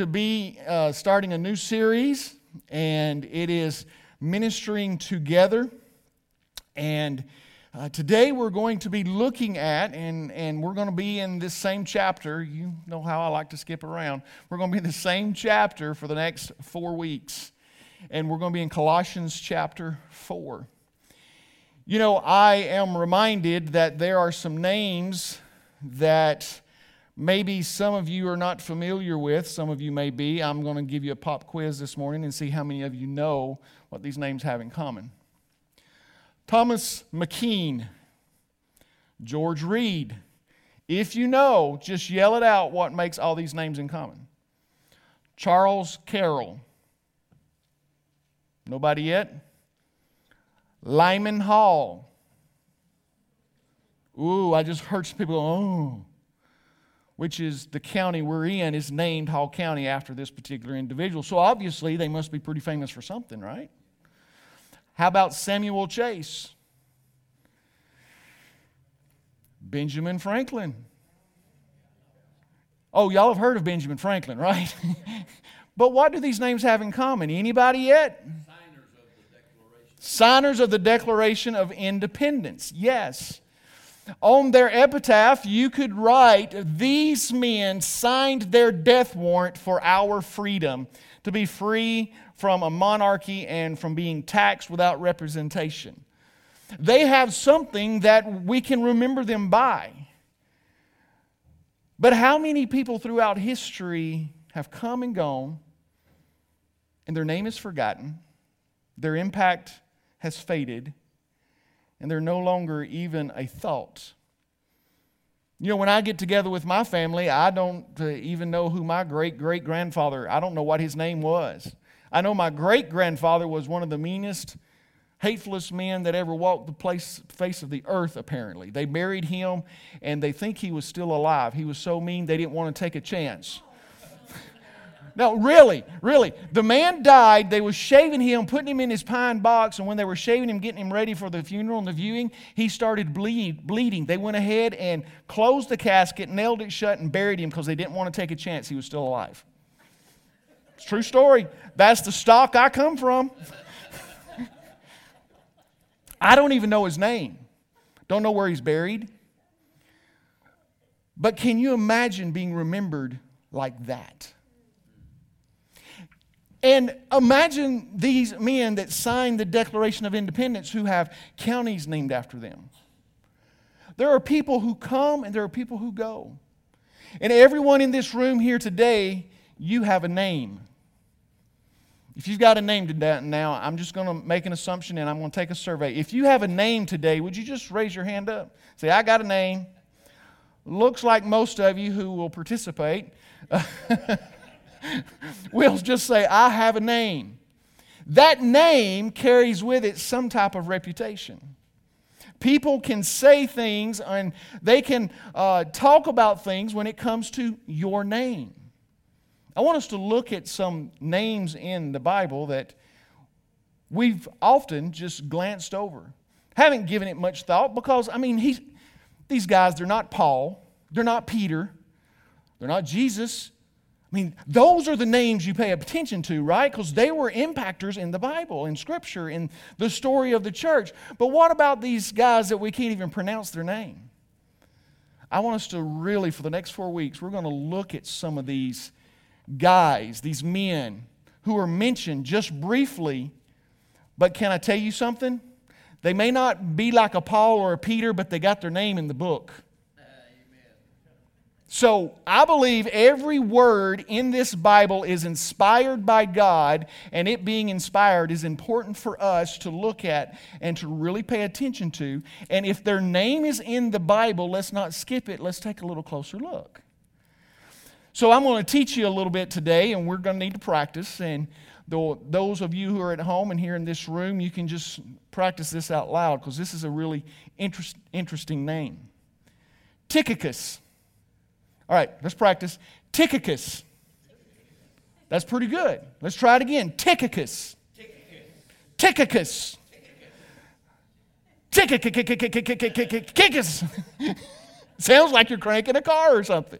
to be uh, starting a new series, and it is Ministering Together. And uh, today we're going to be looking at, and, and we're going to be in this same chapter. You know how I like to skip around. We're going to be in the same chapter for the next four weeks. And we're going to be in Colossians chapter 4. You know, I am reminded that there are some names that maybe some of you are not familiar with, some of you may be. I'm going to give you a pop quiz this morning and see how many of you know what these names have in common. Thomas McKean, George Read. If you know, just yell it out what makes all these names in common. Charles Carroll. Nobody yet? Lyman Hall. Ooh, I just heard some people oh which is the county we're in, is named Hall County after this particular individual. So obviously, they must be pretty famous for something, right? How about Samuel Chase? Benjamin Franklin. Oh, y'all have heard of Benjamin Franklin, right? but what do these names have in common? Anybody yet? Signers of the Declaration Signers of, the Declaration of Independence. Yes. On their epitaph, you could write, These men signed their death warrant for our freedom, to be free from a monarchy and from being taxed without representation. They have something that we can remember them by. But how many people throughout history have come and gone, and their name is forgotten, their impact has faded, and they're no longer even a thought. You know, when I get together with my family, I don't uh, even know who my great great grandfather, I don't know what his name was. I know my great grandfather was one of the meanest, hatefulest men that ever walked the place, face of the earth, apparently. They buried him and they think he was still alive. He was so mean they didn't want to take a chance. No, really, really. The man died. They were shaving him, putting him in his pine box, and when they were shaving him, getting him ready for the funeral and the viewing, he started bleed, bleeding. They went ahead and closed the casket, nailed it shut, and buried him because they didn't want to take a chance he was still alive. It's true story. That's the stock I come from. I don't even know his name. Don't know where he's buried. But can you imagine being remembered like that? And imagine these men that signed the Declaration of Independence who have counties named after them. There are people who come and there are people who go. And everyone in this room here today, you have a name. If you've got a name today, now, I'm just going to make an assumption and I'm going to take a survey. If you have a name today, would you just raise your hand up? Say, I got a name. Looks like most of you who will participate. we'll just say, I have a name. That name carries with it some type of reputation. People can say things and they can uh, talk about things when it comes to your name. I want us to look at some names in the Bible that we've often just glanced over. Haven't given it much thought because, I mean, he's, these guys, they're not Paul, they're not Peter, they're not Jesus, I mean, those are the names you pay attention to, right? Because they were impactors in the Bible, in Scripture, in the story of the church. But what about these guys that we can't even pronounce their name? I want us to really, for the next four weeks, we're going to look at some of these guys, these men who are mentioned just briefly. But can I tell you something? They may not be like a Paul or a Peter, but they got their name in the book. So I believe every word in this Bible is inspired by God, and it being inspired is important for us to look at and to really pay attention to. And if their name is in the Bible, let's not skip it. Let's take a little closer look. So I'm going to teach you a little bit today, and we're going to need to practice. And those of you who are at home and here in this room, you can just practice this out loud because this is a really interest, interesting name. Tychicus. All right, let's practice. Tychicus. That's pretty good. Let's try it again. Tychicus. Tychicus. Tychicus. Sounds like you're cranking a car or something.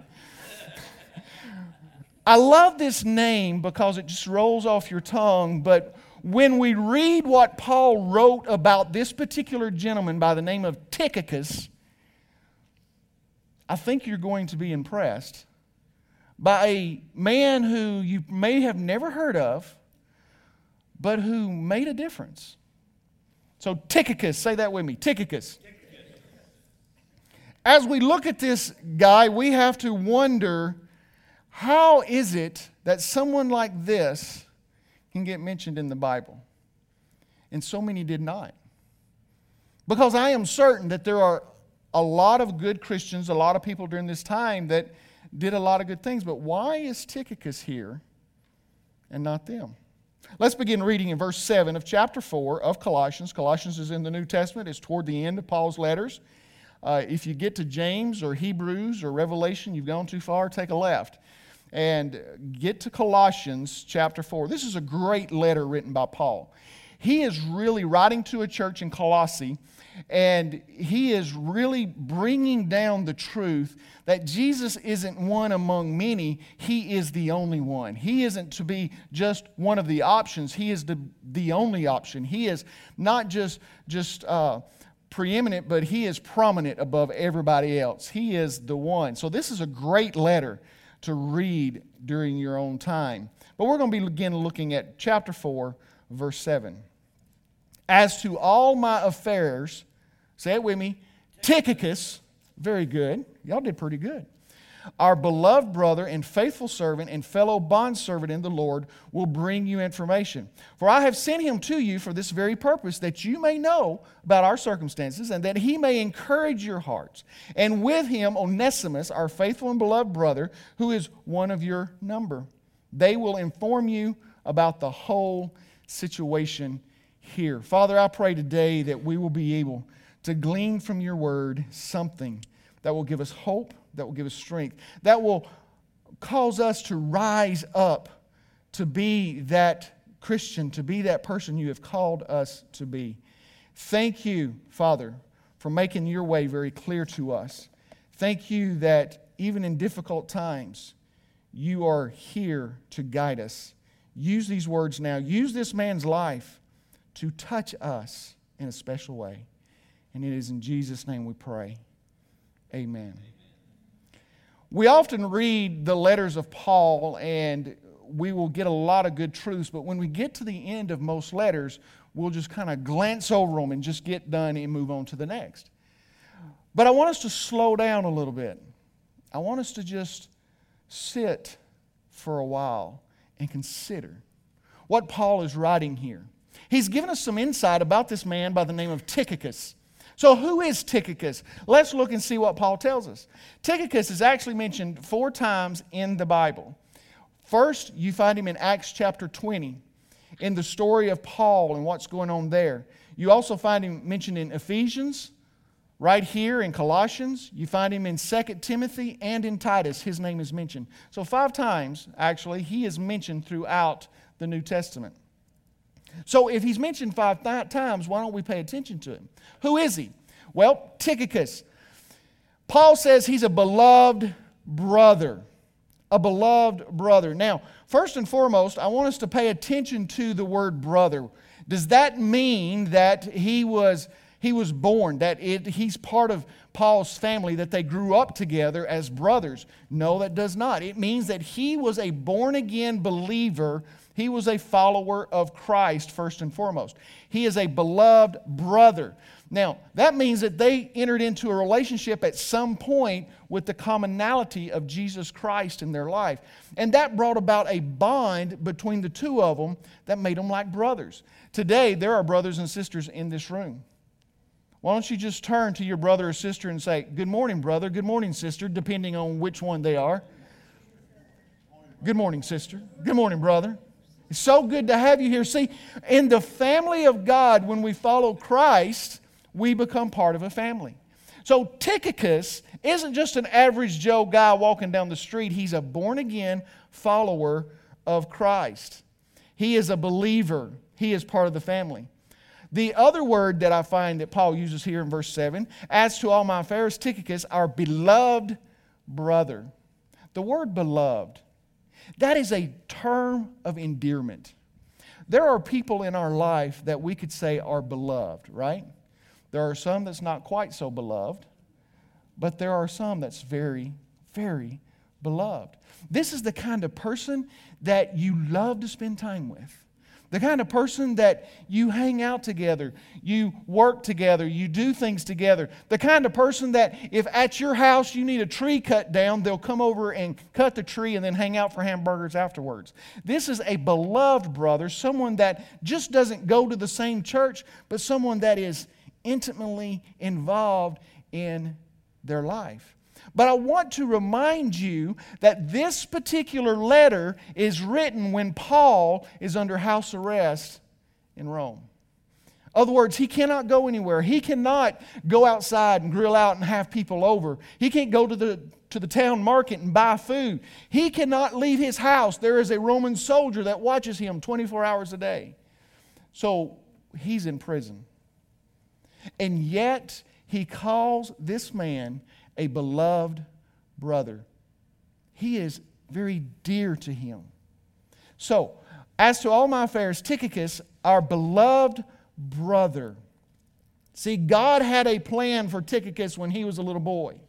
I love this name because it just rolls off your tongue, but when we read what Paul wrote about this particular gentleman by the name of Tychicus, I think you're going to be impressed by a man who you may have never heard of, but who made a difference. So, Tychicus, say that with me Tychicus. As we look at this guy, we have to wonder how is it that someone like this can get mentioned in the Bible? And so many did not. Because I am certain that there are a lot of good Christians, a lot of people during this time that did a lot of good things. But why is Tychicus here and not them? Let's begin reading in verse 7 of chapter 4 of Colossians. Colossians is in the New Testament, it's toward the end of Paul's letters. Uh, if you get to James or Hebrews or Revelation, you've gone too far, take a left. And get to Colossians chapter 4. This is a great letter written by Paul. He is really writing to a church in Colossae and he is really bringing down the truth that Jesus isn't one among many, he is the only one. He isn't to be just one of the options, he is the, the only option. He is not just, just uh, preeminent, but he is prominent above everybody else. He is the one. So, this is a great letter to read during your own time. But we're going to begin looking at chapter 4, verse 7. As to all my affairs, say it with me, Tychicus, very good. Y'all did pretty good. Our beloved brother and faithful servant and fellow bondservant in the Lord will bring you information. For I have sent him to you for this very purpose, that you may know about our circumstances and that he may encourage your hearts. And with him, Onesimus, our faithful and beloved brother, who is one of your number. They will inform you about the whole situation here. Father, I pray today that we will be able to glean from your word something that will give us hope, that will give us strength, that will cause us to rise up to be that Christian, to be that person you have called us to be. Thank you, Father, for making your way very clear to us. Thank you that even in difficult times, you are here to guide us. Use these words now. Use this man's life to touch us in a special way. And it is in Jesus' name we pray. Amen. We often read the letters of Paul and we will get a lot of good truths, but when we get to the end of most letters, we'll just kind of glance over them and just get done and move on to the next. But I want us to slow down a little bit. I want us to just sit for a while and consider what Paul is writing here. He's given us some insight about this man by the name of Tychicus. So, who is Tychicus? Let's look and see what Paul tells us. Tychicus is actually mentioned four times in the Bible. First, you find him in Acts chapter 20, in the story of Paul and what's going on there. You also find him mentioned in Ephesians, right here in Colossians. You find him in 2 Timothy and in Titus. His name is mentioned. So, five times, actually, he is mentioned throughout the New Testament. So if he's mentioned five th- times, why don't we pay attention to him? Who is he? Well, Tychicus. Paul says he's a beloved brother. A beloved brother. Now, first and foremost, I want us to pay attention to the word brother. Does that mean that he was he was born, that it, he's part of Paul's family, that they grew up together as brothers? No, that does not. It means that he was a born again believer he was a follower of Christ first and foremost. He is a beloved brother. Now, that means that they entered into a relationship at some point with the commonality of Jesus Christ in their life. And that brought about a bond between the two of them that made them like brothers. Today, there are brothers and sisters in this room. Why don't you just turn to your brother or sister and say, Good morning, brother, good morning, sister, depending on which one they are. Good morning, sister. Good morning, brother. It's so good to have you here. See, in the family of God, when we follow Christ, we become part of a family. So Tychicus isn't just an average Joe guy walking down the street, he's a born again follower of Christ. He is a believer, he is part of the family. The other word that I find that Paul uses here in verse 7 as to all my affairs, Tychicus, our beloved brother. The word beloved That is a term of endearment. There are people in our life that we could say are beloved, right? There are some that's not quite so beloved, but there are some that's very, very beloved. This is the kind of person that you love to spend time with. The kind of person that you hang out together, you work together, you do things together. The kind of person that if at your house you need a tree cut down, they'll come over and cut the tree and then hang out for hamburgers afterwards. This is a beloved brother, someone that just doesn't go to the same church, but someone that is intimately involved in their life. But I want to remind you that this particular letter is written when Paul is under house arrest in Rome. In other words, he cannot go anywhere. He cannot go outside and grill out and have people over. He can't go to the, to the town market and buy food. He cannot leave his house. There is a Roman soldier that watches him 24 hours a day. So he's in prison. And yet, he calls this man a beloved brother. He is very dear to him. So, as to all my affairs, Tychicus, our beloved brother. See, God had a plan for Tychicus when he was a little boy.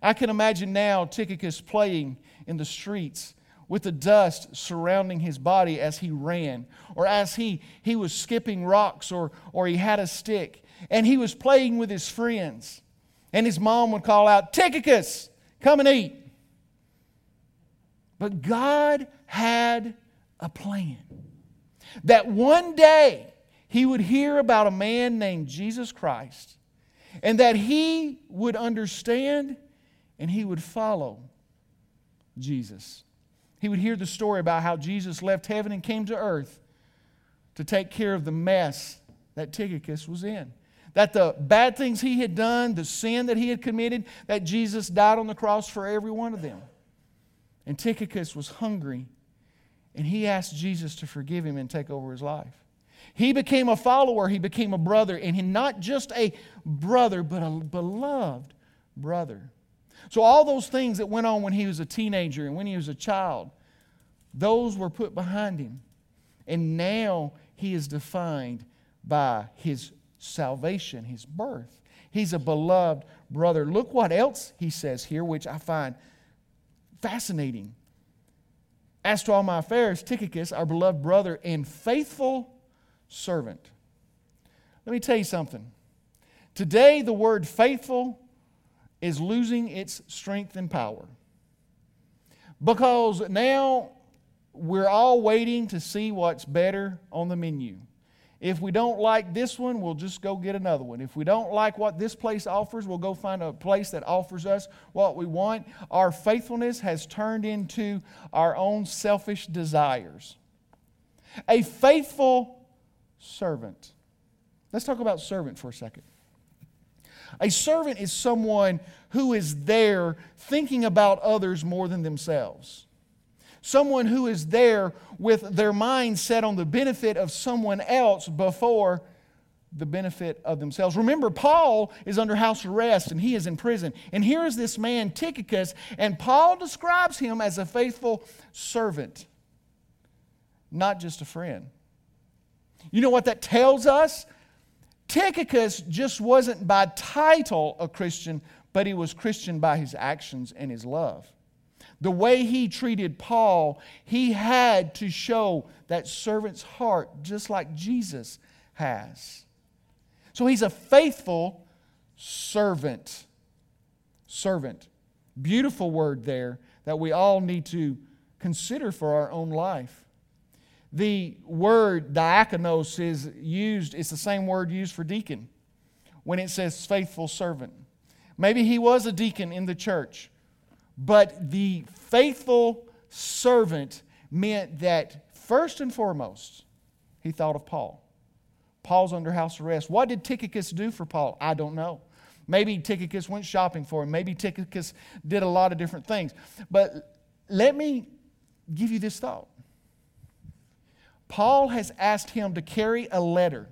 I can imagine now Tychicus playing in the streets with the dust surrounding his body as he ran, or as he, he was skipping rocks, or, or he had a stick, and he was playing with his friends. And his mom would call out, Tychicus, come and eat. But God had a plan that one day he would hear about a man named Jesus Christ and that he would understand and he would follow Jesus. He would hear the story about how Jesus left heaven and came to earth to take care of the mess that Tychicus was in that the bad things he had done, the sin that he had committed, that Jesus died on the cross for every one of them. And Tychicus was hungry, and he asked Jesus to forgive him and take over his life. He became a follower, he became a brother, and not just a brother, but a beloved brother. So, all those things that went on when he was a teenager and when he was a child, those were put behind him. And now he is defined by his salvation, his birth. He's a beloved brother. Look what else he says here, which I find fascinating. As to all my affairs, Tychicus, our beloved brother and faithful servant. Let me tell you something. Today, the word faithful is losing its strength and power. Because now we're all waiting to see what's better on the menu. If we don't like this one, we'll just go get another one. If we don't like what this place offers, we'll go find a place that offers us what we want. Our faithfulness has turned into our own selfish desires. A faithful servant. Let's talk about servant for a second. A servant is someone who is there thinking about others more than themselves someone who is there with their mind set on the benefit of someone else before the benefit of themselves. Remember, Paul is under house arrest and he is in prison. And here is this man, Tychicus, and Paul describes him as a faithful servant, not just a friend. You know what that tells us? Tychicus just wasn't by title a Christian, but he was Christian by his actions and his love the way he treated Paul, he had to show that servant's heart, just like Jesus has. So he's a faithful servant. Servant. Beautiful word there that we all need to consider for our own life. The word diakonos is used, it's the same word used for deacon when it says faithful servant. Maybe he was a deacon in the church. But the faithful servant meant that first and foremost, he thought of Paul. Paul's under house arrest. What did Tychicus do for Paul? I don't know. Maybe Tychicus went shopping for him. Maybe Tychicus did a lot of different things. But let me give you this thought. Paul has asked him to carry a letter,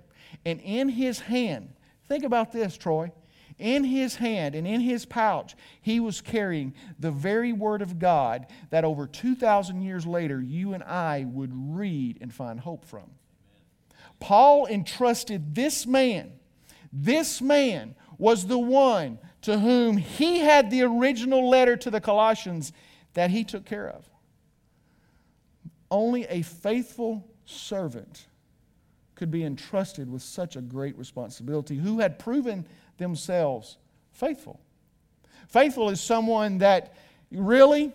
and in his hand, think about this, Troy. In his hand and in his pouch, he was carrying the very Word of God that over 2,000 years later you and I would read and find hope from. Paul entrusted this man, this man was the one to whom he had the original letter to the Colossians that he took care of. Only a faithful servant could be entrusted with such a great responsibility who had proven themselves faithful. Faithful is someone that really,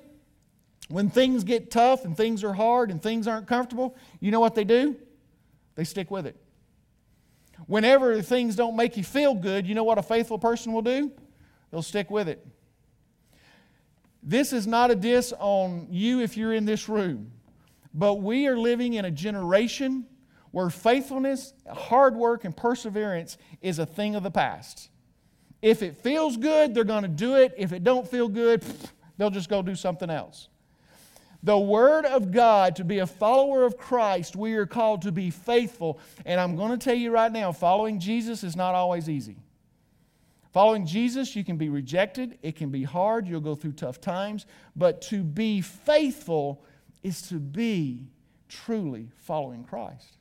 when things get tough and things are hard and things aren't comfortable, you know what they do? They stick with it. Whenever things don't make you feel good, you know what a faithful person will do? They'll stick with it. This is not a diss on you if you're in this room, but we are living in a generation where faithfulness, hard work, and perseverance is a thing of the past. If it feels good, they're going to do it. If it don't feel good, they'll just go do something else. The Word of God, to be a follower of Christ, we are called to be faithful. And I'm going to tell you right now, following Jesus is not always easy. Following Jesus, you can be rejected, it can be hard, you'll go through tough times, but to be faithful is to be truly following Christ.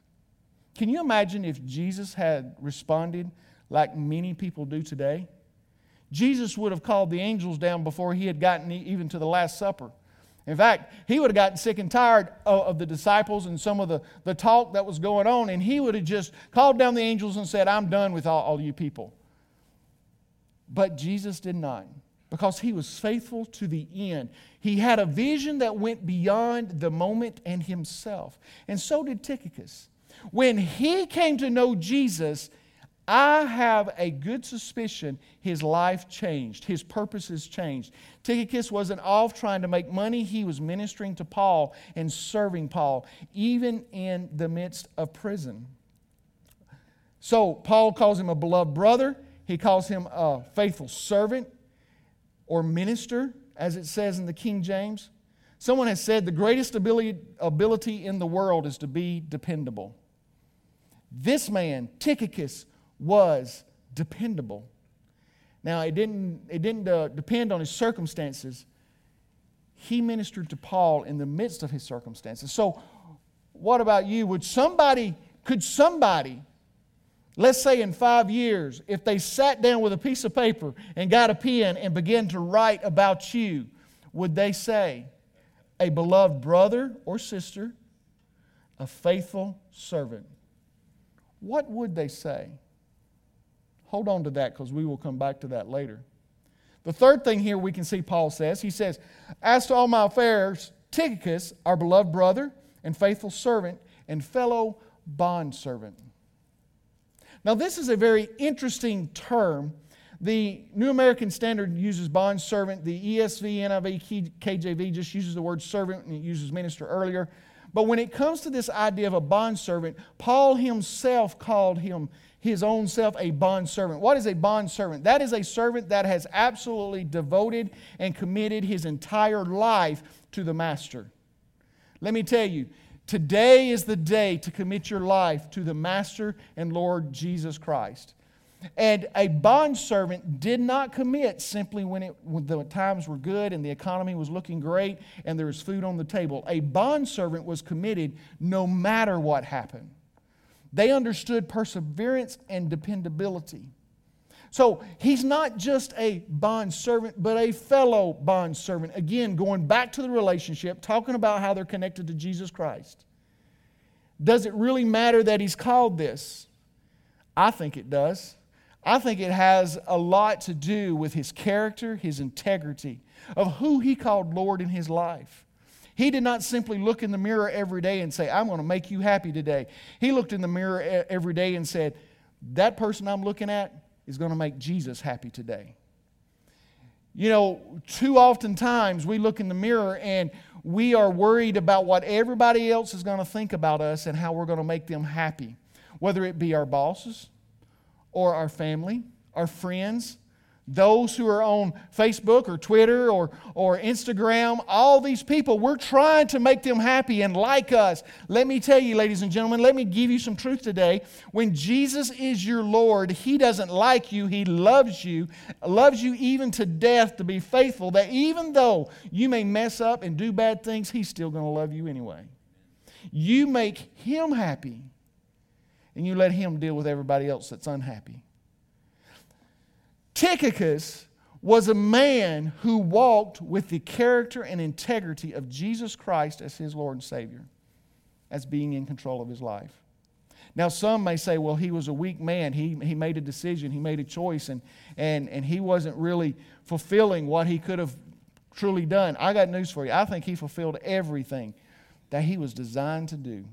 Can you imagine if Jesus had responded like many people do today? Jesus would have called the angels down before he had gotten even to the Last Supper. In fact, he would have gotten sick and tired of, the disciples and some of the, the talk that was going on, and he would have just called down the angels and said, I'm done with all, all you people. But Jesus did not, because he was faithful to the end. He had a vision that went beyond the moment and himself. And so did Tychicus. When he came to know Jesus, I have a good suspicion his life changed, his purposes changed. Tychicus wasn't off trying to make money, he was ministering to Paul and serving Paul, even in the midst of prison. So, Paul calls him a beloved brother, he calls him a faithful servant or minister, as it says in the King James. Someone has said the greatest ability, ability in the world is to be dependable. This man, Tychicus, was dependable. Now, it didn't, it didn't uh, depend on his circumstances. He ministered to Paul in the midst of his circumstances. So, what about you? Would somebody, could somebody, let's say in five years, if they sat down with a piece of paper and got a pen and began to write about you, would they say, a beloved brother or sister, a faithful servant? What would they say? Hold on to that because we will come back to that later. The third thing here we can see Paul says, he says, As to all my affairs, Tychicus, our beloved brother and faithful servant and fellow bondservant. Now, this is a very interesting term. The New American Standard uses bondservant. The ESV, NIV, KJV just uses the word servant and it uses minister earlier. But when it comes to this idea of a bondservant, Paul himself called him his own self a bond servant. What is a bond servant? That is a servant that has absolutely devoted and committed his entire life to the master. Let me tell you, today is the day to commit your life to the master and Lord Jesus Christ. And a bond servant did not commit simply when, it, when the times were good and the economy was looking great and there was food on the table. A bond servant was committed no matter what happened. They understood perseverance and dependability. So he's not just a bond servant, but a fellow bond servant. Again, going back to the relationship, talking about how they're connected to Jesus Christ. Does it really matter that he's called this? I think it does. I think it has a lot to do with his character, his integrity, of who he called Lord in his life. He did not simply look in the mirror every day and say, I'm going to make you happy today. He looked in the mirror every day and said, That person I'm looking at is going to make Jesus happy today. You know, too often times we look in the mirror and we are worried about what everybody else is going to think about us and how we're going to make them happy, whether it be our bosses or our family, our friends, those who are on Facebook or Twitter or, or Instagram, all these people, we're trying to make them happy and like us. Let me tell you, ladies and gentlemen, let me give you some truth today. When Jesus is your Lord, He doesn't like you, He loves you, loves you even to death to be faithful, that even though you may mess up and do bad things, He's still going to love you anyway. You make Him happy, and you let Him deal with everybody else that's unhappy. Tychicus was a man who walked with the character and integrity of Jesus Christ as his Lord and Savior, as being in control of his life. Now, some may say, well, he was a weak man. He, he made a decision, he made a choice, and, and, and he wasn't really fulfilling what he could have truly done. I got news for you. I think he fulfilled everything that he was designed to do.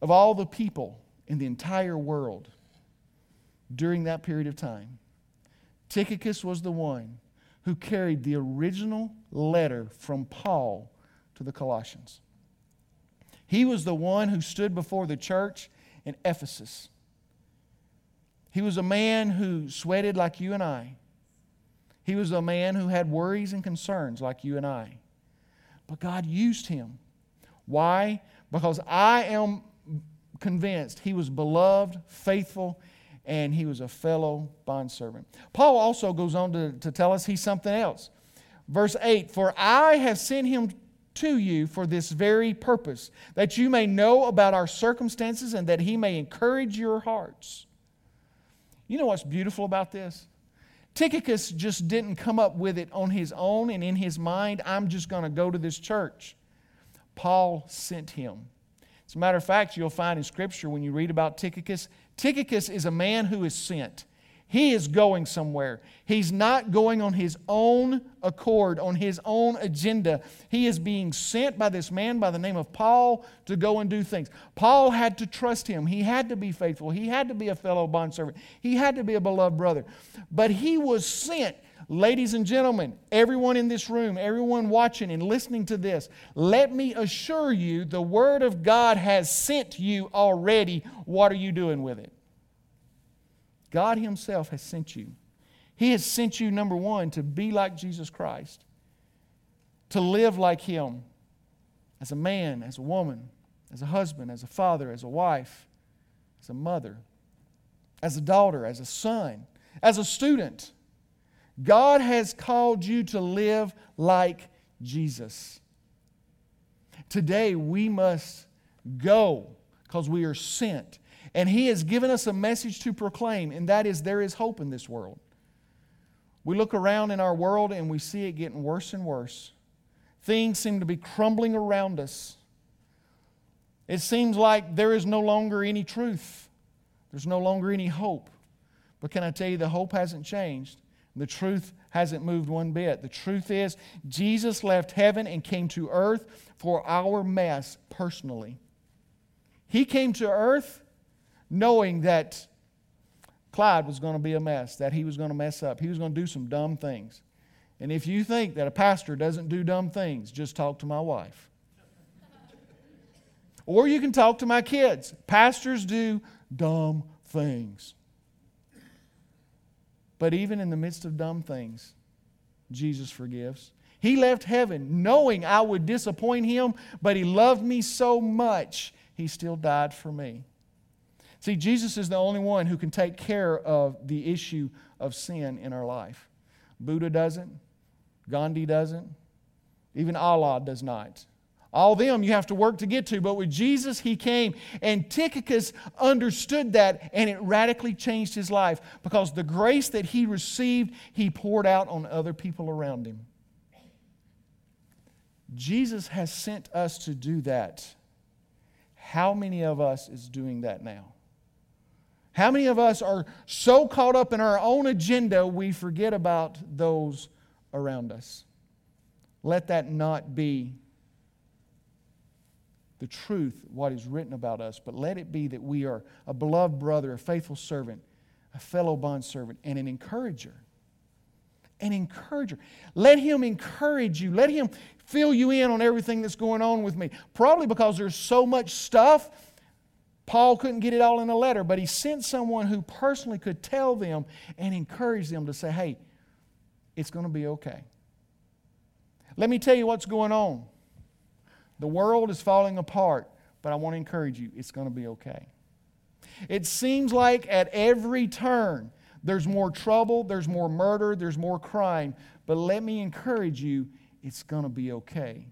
Of all the people in the entire world, during that period of time. Tychicus was the one who carried the original letter from Paul to the Colossians. He was the one who stood before the church in Ephesus. He was a man who sweated like you and I. He was a man who had worries and concerns like you and I. But God used him. Why? Because I am convinced he was beloved, faithful, and he was a fellow bondservant. Paul also goes on to, to tell us he's something else. Verse 8 For I have sent him to you for this very purpose, that you may know about our circumstances and that he may encourage your hearts. You know what's beautiful about this? Tychicus just didn't come up with it on his own and in his mind, I'm just going to go to this church. Paul sent him. As a matter of fact, you'll find in Scripture when you read about Tychicus, Tychicus is a man who is sent. He is going somewhere. He's not going on his own accord, on his own agenda. He is being sent by this man by the name of Paul to go and do things. Paul had to trust him. He had to be faithful. He had to be a fellow bondservant. He had to be a beloved brother. But he was sent. Ladies and gentlemen, everyone in this room, everyone watching and listening to this, let me assure you the Word of God has sent you already. What are you doing with it? God Himself has sent you. He has sent you, number one, to be like Jesus Christ, to live like Him as a man, as a woman, as a husband, as a father, as a wife, as a mother, as a daughter, as a son, as a student God has called you to live like Jesus. Today we must go because we are sent. And He has given us a message to proclaim, and that is there is hope in this world. We look around in our world and we see it getting worse and worse. Things seem to be crumbling around us. It seems like there is no longer any truth, there's no longer any hope. But can I tell you, the hope hasn't changed. The truth hasn't moved one bit. The truth is, Jesus left heaven and came to earth for our mess personally. He came to earth knowing that Clyde was going to be a mess, that he was going to mess up. He was going to do some dumb things. And if you think that a pastor doesn't do dumb things, just talk to my wife. or you can talk to my kids. Pastors do dumb things. But even in the midst of dumb things, Jesus forgives. He left heaven knowing I would disappoint him, but he loved me so much, he still died for me. See, Jesus is the only one who can take care of the issue of sin in our life. Buddha doesn't, Gandhi doesn't, even Allah does not. All them you have to work to get to. But with Jesus, he came. And Tychicus understood that, and it radically changed his life because the grace that he received, he poured out on other people around him. Jesus has sent us to do that. How many of us is doing that now? How many of us are so caught up in our own agenda we forget about those around us? Let that not be the truth, what is written about us, but let it be that we are a beloved brother, a faithful servant, a fellow bondservant, and an encourager. An encourager. Let him encourage you. Let him fill you in on everything that's going on with me. Probably because there's so much stuff Paul couldn't get it all in a letter, but he sent someone who personally could tell them and encourage them to say, hey, it's going to be okay. Let me tell you what's going on. The world is falling apart, but I want to encourage you, it's going to be okay. It seems like at every turn, there's more trouble, there's more murder, there's more crime. But let me encourage you, it's going to be okay.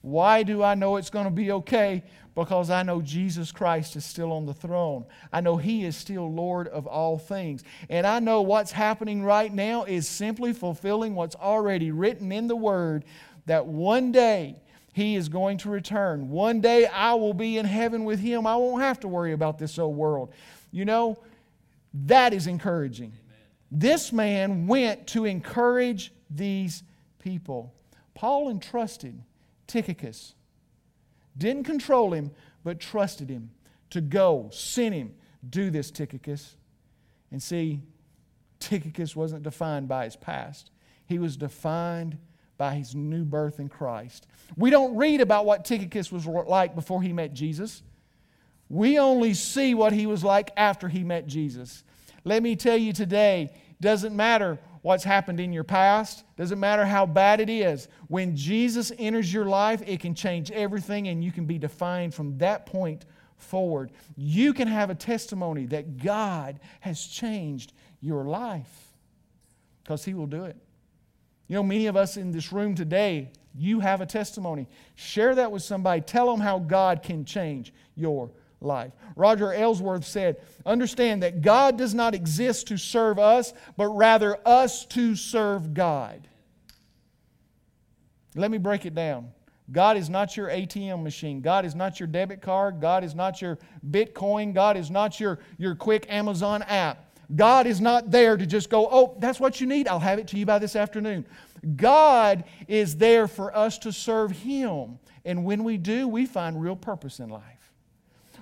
Why do I know it's going to be okay? Because I know Jesus Christ is still on the throne. I know He is still Lord of all things. And I know what's happening right now is simply fulfilling what's already written in the Word that one day He is going to return. One day I will be in heaven with Him. I won't have to worry about this old world. You know, that is encouraging. Amen. This man went to encourage these people. Paul entrusted Tychicus. Didn't control him, but trusted him to go, sent him, do this, Tychicus. And see, Tychicus wasn't defined by his past, he was defined by his new birth in Christ. We don't read about what Tychicus was like before he met Jesus. We only see what he was like after he met Jesus. Let me tell you today, doesn't matter what's happened in your past, doesn't matter how bad it is. When Jesus enters your life, it can change everything and you can be defined from that point forward. You can have a testimony that God has changed your life because He will do it. You know, many of us in this room today, you have a testimony. Share that with somebody. Tell them how God can change your life. Roger Ellsworth said, Understand that God does not exist to serve us, but rather us to serve God. Let me break it down. God is not your ATM machine. God is not your debit card. God is not your Bitcoin. God is not your, your quick Amazon app. God is not there to just go, oh, that's what you need. I'll have it to you by this afternoon. God is there for us to serve Him. And when we do, we find real purpose in life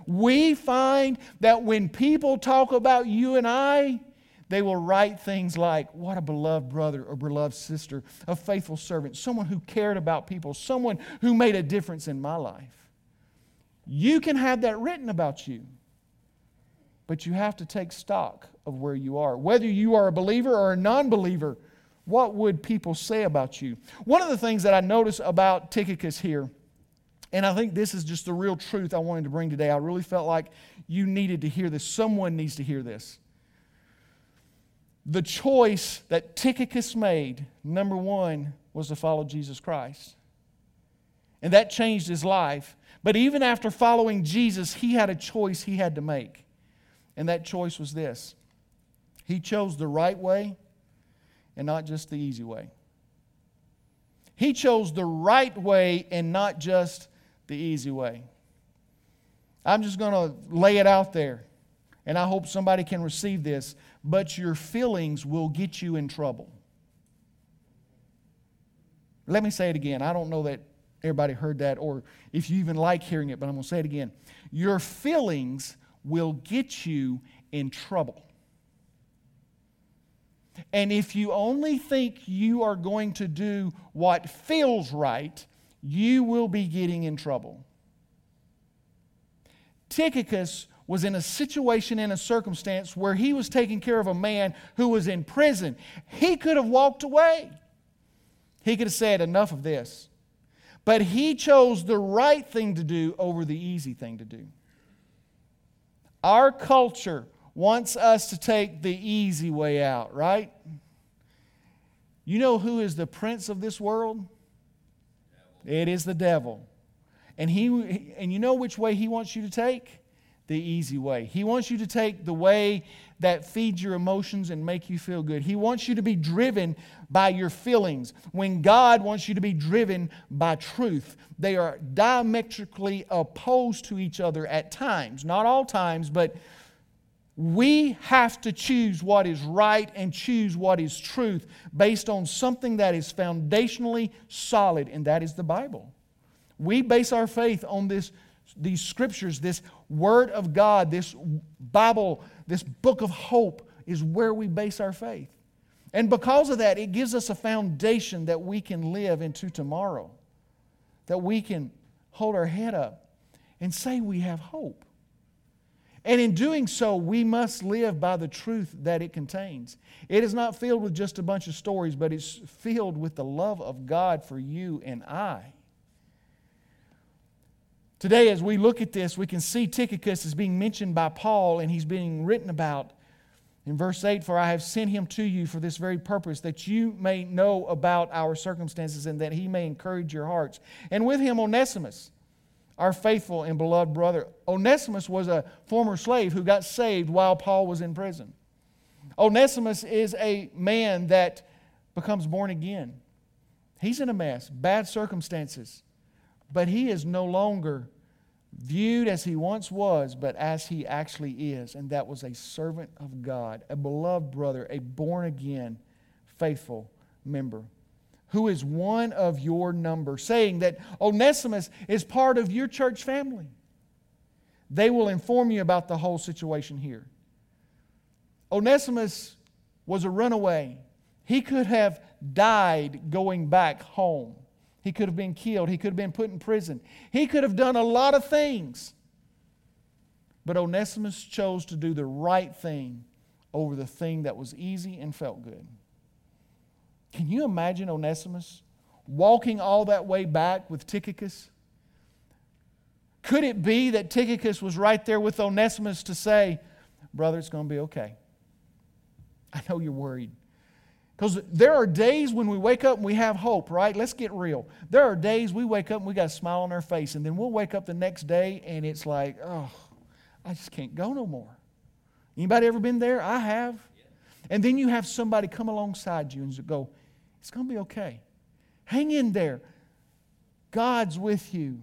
we find that when people talk about you and I, they will write things like, What a beloved brother or beloved sister, a faithful servant, someone who cared about people, someone who made a difference in my life. You can have that written about you, but you have to take stock of where you are. Whether you are a believer or a non believer, what would people say about you? One of the things that I notice about Tychicus here and I think this is just the real truth I wanted to bring today. I really felt like you needed to hear this. Someone needs to hear this. The choice that Tychicus made, number one, was to follow Jesus Christ. And that changed his life. But even after following Jesus, he had a choice he had to make. And that choice was this he chose the right way and not just the easy way. He chose the right way and not just the easy way. I'm just going to lay it out there, and I hope somebody can receive this. But your feelings will get you in trouble. Let me say it again. I don't know that everybody heard that or if you even like hearing it, but I'm going to say it again. Your feelings will get you in trouble. And if you only think you are going to do what feels right, you will be getting in trouble. Tychicus was in a situation, in a circumstance where he was taking care of a man who was in prison. He could have walked away. He could have said, Enough of this. But he chose the right thing to do over the easy thing to do. Our culture wants us to take the easy way out, right? You know who is the prince of this world? It is the devil. And, he, and you know which way he wants you to take? The easy way. He wants you to take the way that feeds your emotions and make you feel good. He wants you to be driven by your feelings when God wants you to be driven by truth. They are diametrically opposed to each other at times. Not all times, but we have to choose what is right and choose what is truth based on something that is foundationally solid, and that is the Bible. We base our faith on this, these scriptures, this Word of God, this Bible, this book of hope is where we base our faith. And because of that, it gives us a foundation that we can live into tomorrow, that we can hold our head up and say we have hope. And in doing so, we must live by the truth that it contains. It is not filled with just a bunch of stories, but it's filled with the love of God for you and I. Today, as we look at this, we can see Tychicus is being mentioned by Paul and he's being written about in verse 8, for I have sent him to you for this very purpose, that you may know about our circumstances and that he may encourage your hearts. And with him, Onesimus our faithful and beloved brother. Onesimus was a former slave who got saved while Paul was in prison. Onesimus is a man that becomes born again. He's in a mess, bad circumstances, but he is no longer viewed as he once was, but as he actually is. And that was a servant of God, a beloved brother, a born again, faithful member who is one of your number, saying that Onesimus is part of your church family. They will inform you about the whole situation here. Onesimus was a runaway. He could have died going back home. He could have been killed. He could have been put in prison. He could have done a lot of things. But Onesimus chose to do the right thing over the thing that was easy and felt good. Can you imagine Onesimus walking all that way back with Tychicus? Could it be that Tychicus was right there with Onesimus to say, Brother, it's going to be okay? I know you're worried. Because there are days when we wake up and we have hope, right? Let's get real. There are days we wake up and we got a smile on our face, and then we'll wake up the next day and it's like, oh, I just can't go no more. Anybody ever been there? I have. And then you have somebody come alongside you and go, it's going to be okay. Hang in there. God's with you.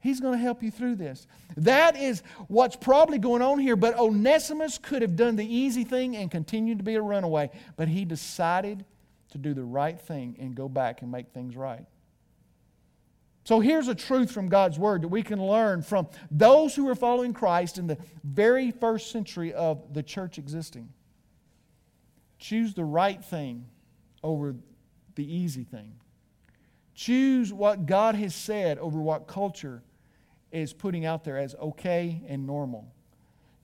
He's going to help you through this. That is what's probably going on here. But Onesimus could have done the easy thing and continued to be a runaway, but he decided to do the right thing and go back and make things right. So here's a truth from God's Word that we can learn from those who were following Christ in the very first century of the church existing. Choose the right thing over the easy thing. Choose what God has said over what culture is putting out there as okay and normal.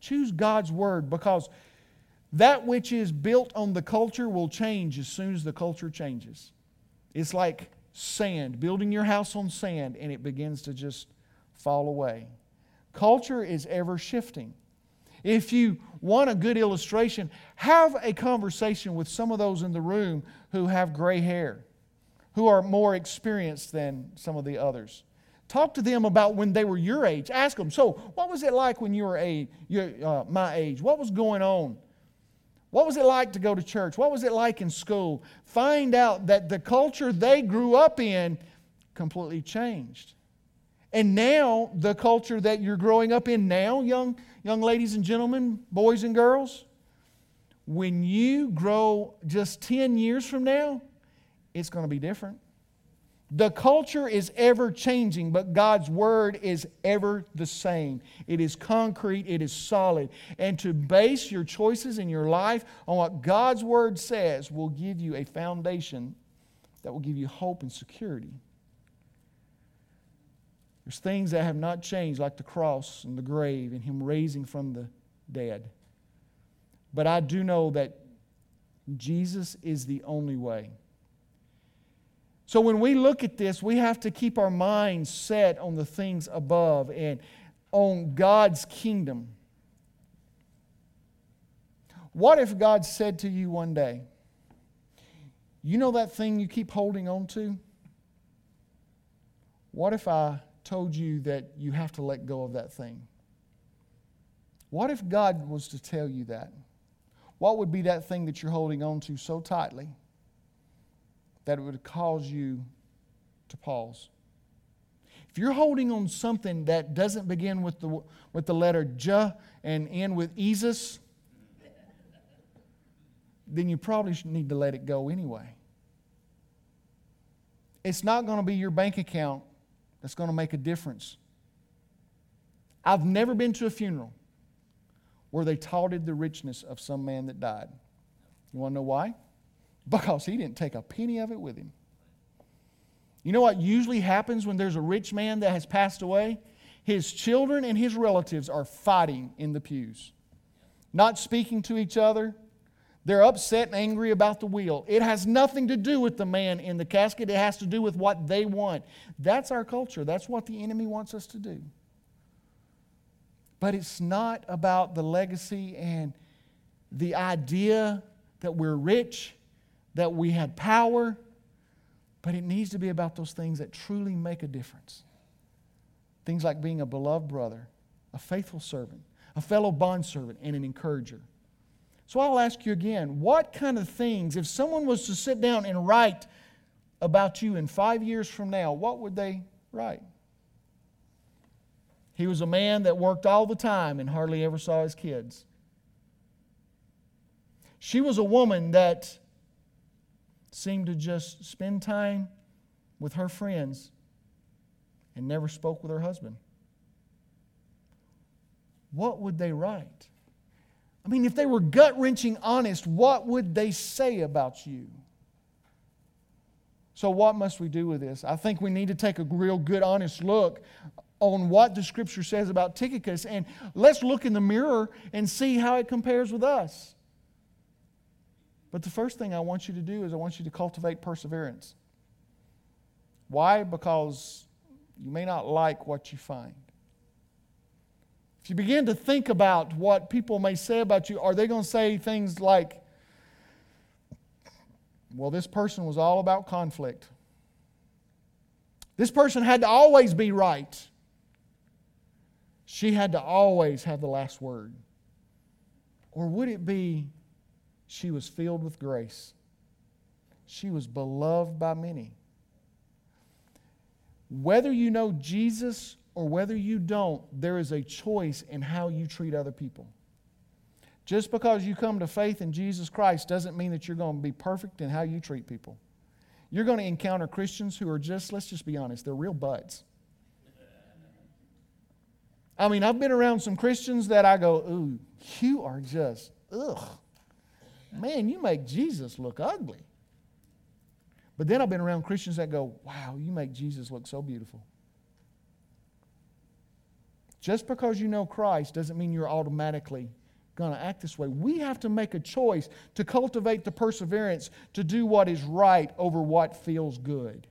Choose God's word because that which is built on the culture will change as soon as the culture changes. It's like sand, building your house on sand, and it begins to just fall away. Culture is ever shifting. If you want a good illustration, have a conversation with some of those in the room who have gray hair, who are more experienced than some of the others. Talk to them about when they were your age. Ask them, so what was it like when you were a, uh, my age? What was going on? What was it like to go to church? What was it like in school? Find out that the culture they grew up in completely changed. And now, the culture that you're growing up in now, young young ladies and gentlemen, boys and girls, when you grow just 10 years from now, it's going to be different. The culture is ever changing, but God's word is ever the same. It is concrete, it is solid. And to base your choices in your life on what God's word says will give you a foundation that will give you hope and security. There's things that have not changed, like the cross and the grave and Him raising from the dead. But I do know that Jesus is the only way. So when we look at this, we have to keep our minds set on the things above and on God's kingdom. What if God said to you one day, You know that thing you keep holding on to? What if I told you that you have to let go of that thing? What if God was to tell you that? What would be that thing that you're holding on to so tightly that would cause you to pause? If you're holding on something that doesn't begin with the, with the letter J and end with Jesus, then you probably need to let it go anyway. It's not going to be your bank account that's going to make a difference. I've never been to a funeral where they touted the richness of some man that died. You want to know why? Because he didn't take a penny of it with him. You know what usually happens when there's a rich man that has passed away? His children and his relatives are fighting in the pews, not speaking to each other. They're upset and angry about the will. It has nothing to do with the man in the casket, it has to do with what they want. That's our culture. That's what the enemy wants us to do. But it's not about the legacy and the idea that we're rich, that we had power, but it needs to be about those things that truly make a difference. Things like being a beloved brother, a faithful servant, a fellow bondservant, and an encourager. So I'll ask you again what kind of things, if someone was to sit down and write about you in five years from now, what would they write? He was a man that worked all the time and hardly ever saw his kids. She was a woman that seemed to just spend time with her friends and never spoke with her husband. What would they write? I mean, if they were gut wrenching honest, what would they say about you? So, what must we do with this? I think we need to take a real good, honest look on what the scripture says about Tychicus, and let's look in the mirror and see how it compares with us. But the first thing I want you to do is I want you to cultivate perseverance. Why? Because you may not like what you find. If you begin to think about what people may say about you, are they going to say things like, well, this person was all about conflict? This person had to always be right. She had to always have the last word. Or would it be she was filled with grace? She was beloved by many. Whether you know Jesus or whether you don't, there is a choice in how you treat other people. Just because you come to faith in Jesus Christ doesn't mean that you're going to be perfect in how you treat people. You're going to encounter Christians who are just, let's just be honest, they're real butts. I mean, I've been around some Christians that I go, ooh, you are just, ugh. Man, you make Jesus look ugly. But then I've been around Christians that go, wow, you make Jesus look so beautiful. Just because you know Christ doesn't mean you're automatically going to act this way. We have to make a choice to cultivate the perseverance to do what is right over what feels good.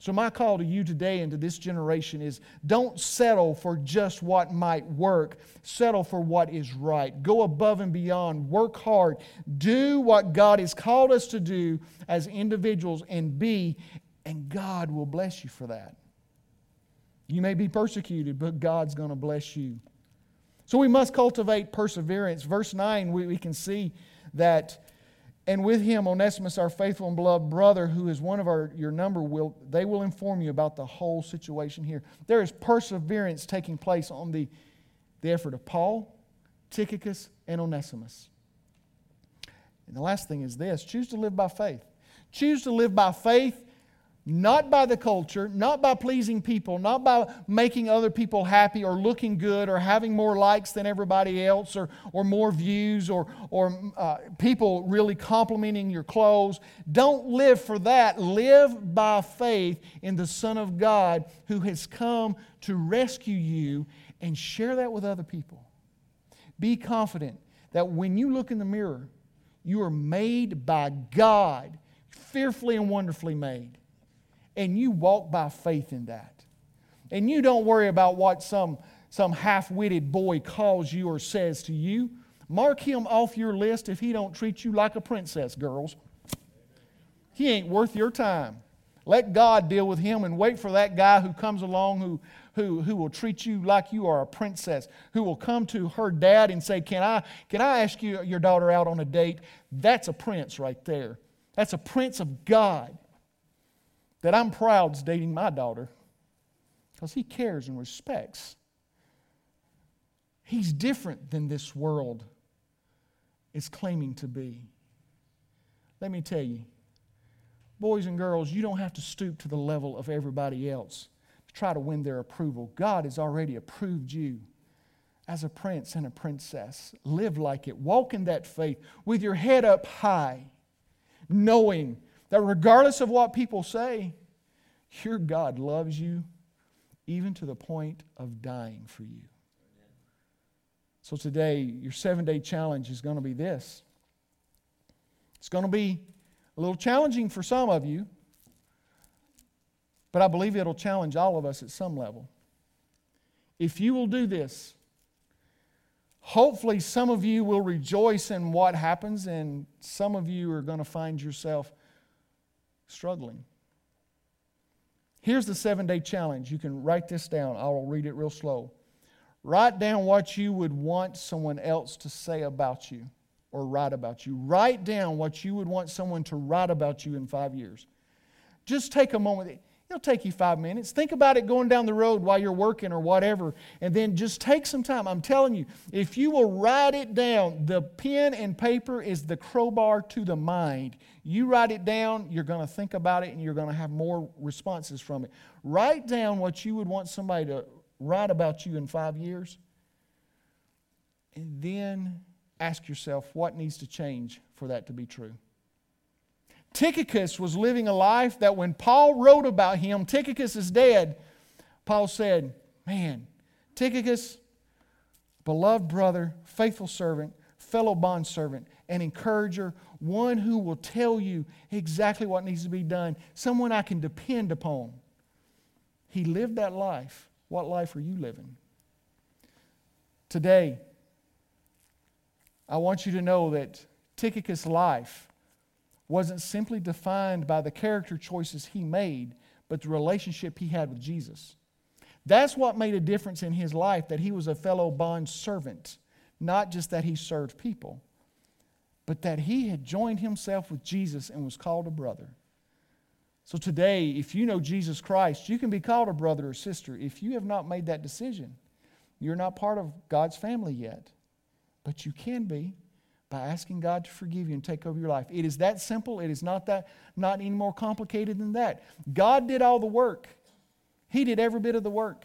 So, my call to you today and to this generation is don't settle for just what might work. Settle for what is right. Go above and beyond. Work hard. Do what God has called us to do as individuals and be, and God will bless you for that. You may be persecuted, but God's going to bless you. So we must cultivate perseverance. Verse 9, we, we can see that, and with him, Onesimus, our faithful and beloved brother, who is one of our, your number, will, they will inform you about the whole situation here. There is perseverance taking place on the, the effort of Paul, Tychicus, and Onesimus. And the last thing is this choose to live by faith. Choose to live by faith not by the culture, not by pleasing people, not by making other people happy or looking good or having more likes than everybody else or, or more views or, or uh, people really complimenting your clothes. Don't live for that. Live by faith in the Son of God who has come to rescue you and share that with other people. Be confident that when you look in the mirror, you are made by God, fearfully and wonderfully made and you walk by faith in that. And you don't worry about what some, some half-witted boy calls you or says to you. Mark him off your list if he don't treat you like a princess, girls. He ain't worth your time. Let God deal with him and wait for that guy who comes along who, who, who will treat you like you are a princess, who will come to her dad and say, Can I, can I ask you, your daughter out on a date? That's a prince right there. That's a prince of God that I'm proud is dating my daughter because he cares and respects. He's different than this world is claiming to be. Let me tell you, boys and girls, you don't have to stoop to the level of everybody else to try to win their approval. God has already approved you as a prince and a princess. Live like it. Walk in that faith with your head up high, knowing that regardless of what people say, your God loves you even to the point of dying for you. So today, your seven day challenge is going to be this. It's going to be a little challenging for some of you, but I believe it'll challenge all of us at some level. If you will do this, hopefully some of you will rejoice in what happens, and some of you are going to find yourself struggling. Here's the seven day challenge. You can write this down. I'll read it real slow. Write down what you would want someone else to say about you or write about you. Write down what you would want someone to write about you in five years. Just take a moment. It'll take you five minutes. Think about it going down the road while you're working or whatever, and then just take some time. I'm telling you, if you will write it down, the pen and paper is the crowbar to the mind. You write it down, you're going to think about it, and you're going to have more responses from it. Write down what you would want somebody to write about you in five years, and then ask yourself what needs to change for that to be true. Tychicus was living a life that when Paul wrote about him, Tychicus is dead. Paul said, Man, Tychicus, beloved brother, faithful servant, fellow bondservant, an encourager, one who will tell you exactly what needs to be done, someone I can depend upon. He lived that life. What life are you living? Today, I want you to know that Tychicus' life wasn't simply defined by the character choices he made, but the relationship he had with Jesus. That's what made a difference in his life that he was a fellow bond servant, not just that he served people, but that he had joined himself with Jesus and was called a brother. So today, if you know Jesus Christ, you can be called a brother or sister. If you have not made that decision, you're not part of God's family yet. But you can be by asking God to forgive you and take over your life. It is that simple. It is not that not any more complicated than that. God did all the work. He did every bit of the work.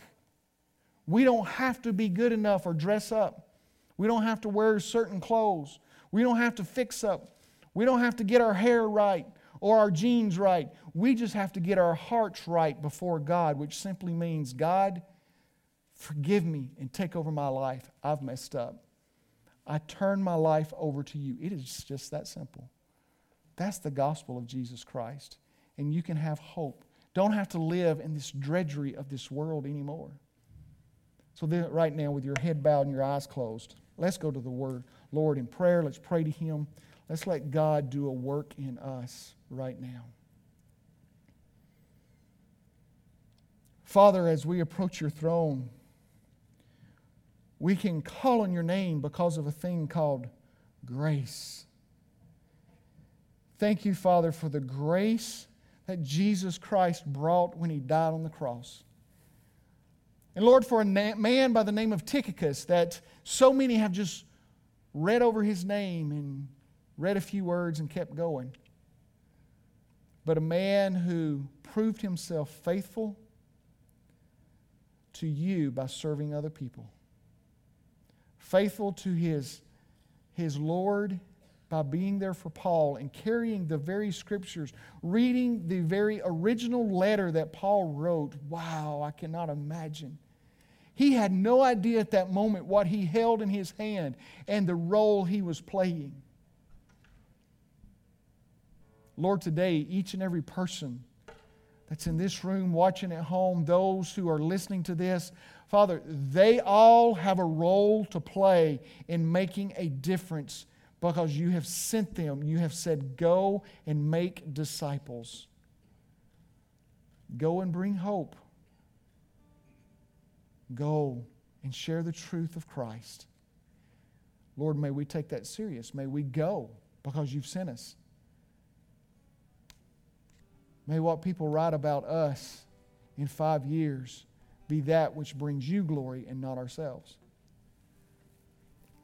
We don't have to be good enough or dress up. We don't have to wear certain clothes. We don't have to fix up. We don't have to get our hair right or our jeans right. We just have to get our hearts right before God, which simply means, God, forgive me and take over my life. I've messed up. I turn my life over to you. It is just that simple. That's the gospel of Jesus Christ. And you can have hope. Don't have to live in this drudgery of this world anymore. So, then, right now, with your head bowed and your eyes closed, let's go to the Word, Lord, in prayer. Let's pray to Him. Let's let God do a work in us right now. Father, as we approach your throne, we can call on your name because of a thing called grace. Thank you, Father, for the grace that Jesus Christ brought when he died on the cross. And Lord, for a man by the name of Tychicus, that so many have just read over his name and read a few words and kept going. But a man who proved himself faithful to you by serving other people faithful to his, his Lord by being there for Paul and carrying the very scriptures, reading the very original letter that Paul wrote. Wow, I cannot imagine. He had no idea at that moment what he held in his hand and the role he was playing. Lord, today, each and every person that's in this room, watching at home, those who are listening to this, Father, they all have a role to play in making a difference because you have sent them. You have said, Go and make disciples. Go and bring hope. Go and share the truth of Christ. Lord, may we take that serious. May we go because you've sent us. May what people write about us in five years be that which brings you glory and not ourselves.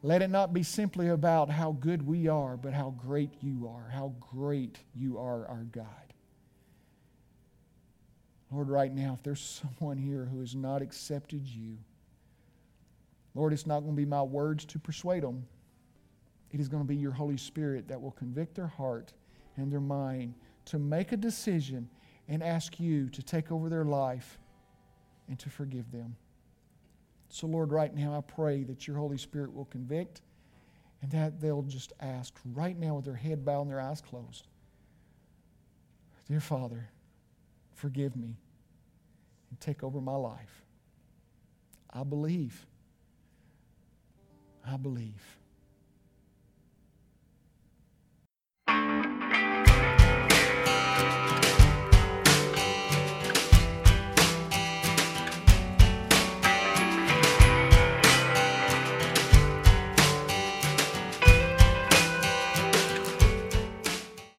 Let it not be simply about how good we are, but how great you are, how great you are, our God. Lord, right now, if there's someone here who has not accepted you, Lord, it's not going to be my words to persuade them. It is going to be your Holy Spirit that will convict their heart and their mind to make a decision and ask you to take over their life and to forgive them. So, Lord, right now I pray that your Holy Spirit will convict and that they'll just ask right now with their head bowed and their eyes closed Dear Father, forgive me and take over my life. I believe. I believe.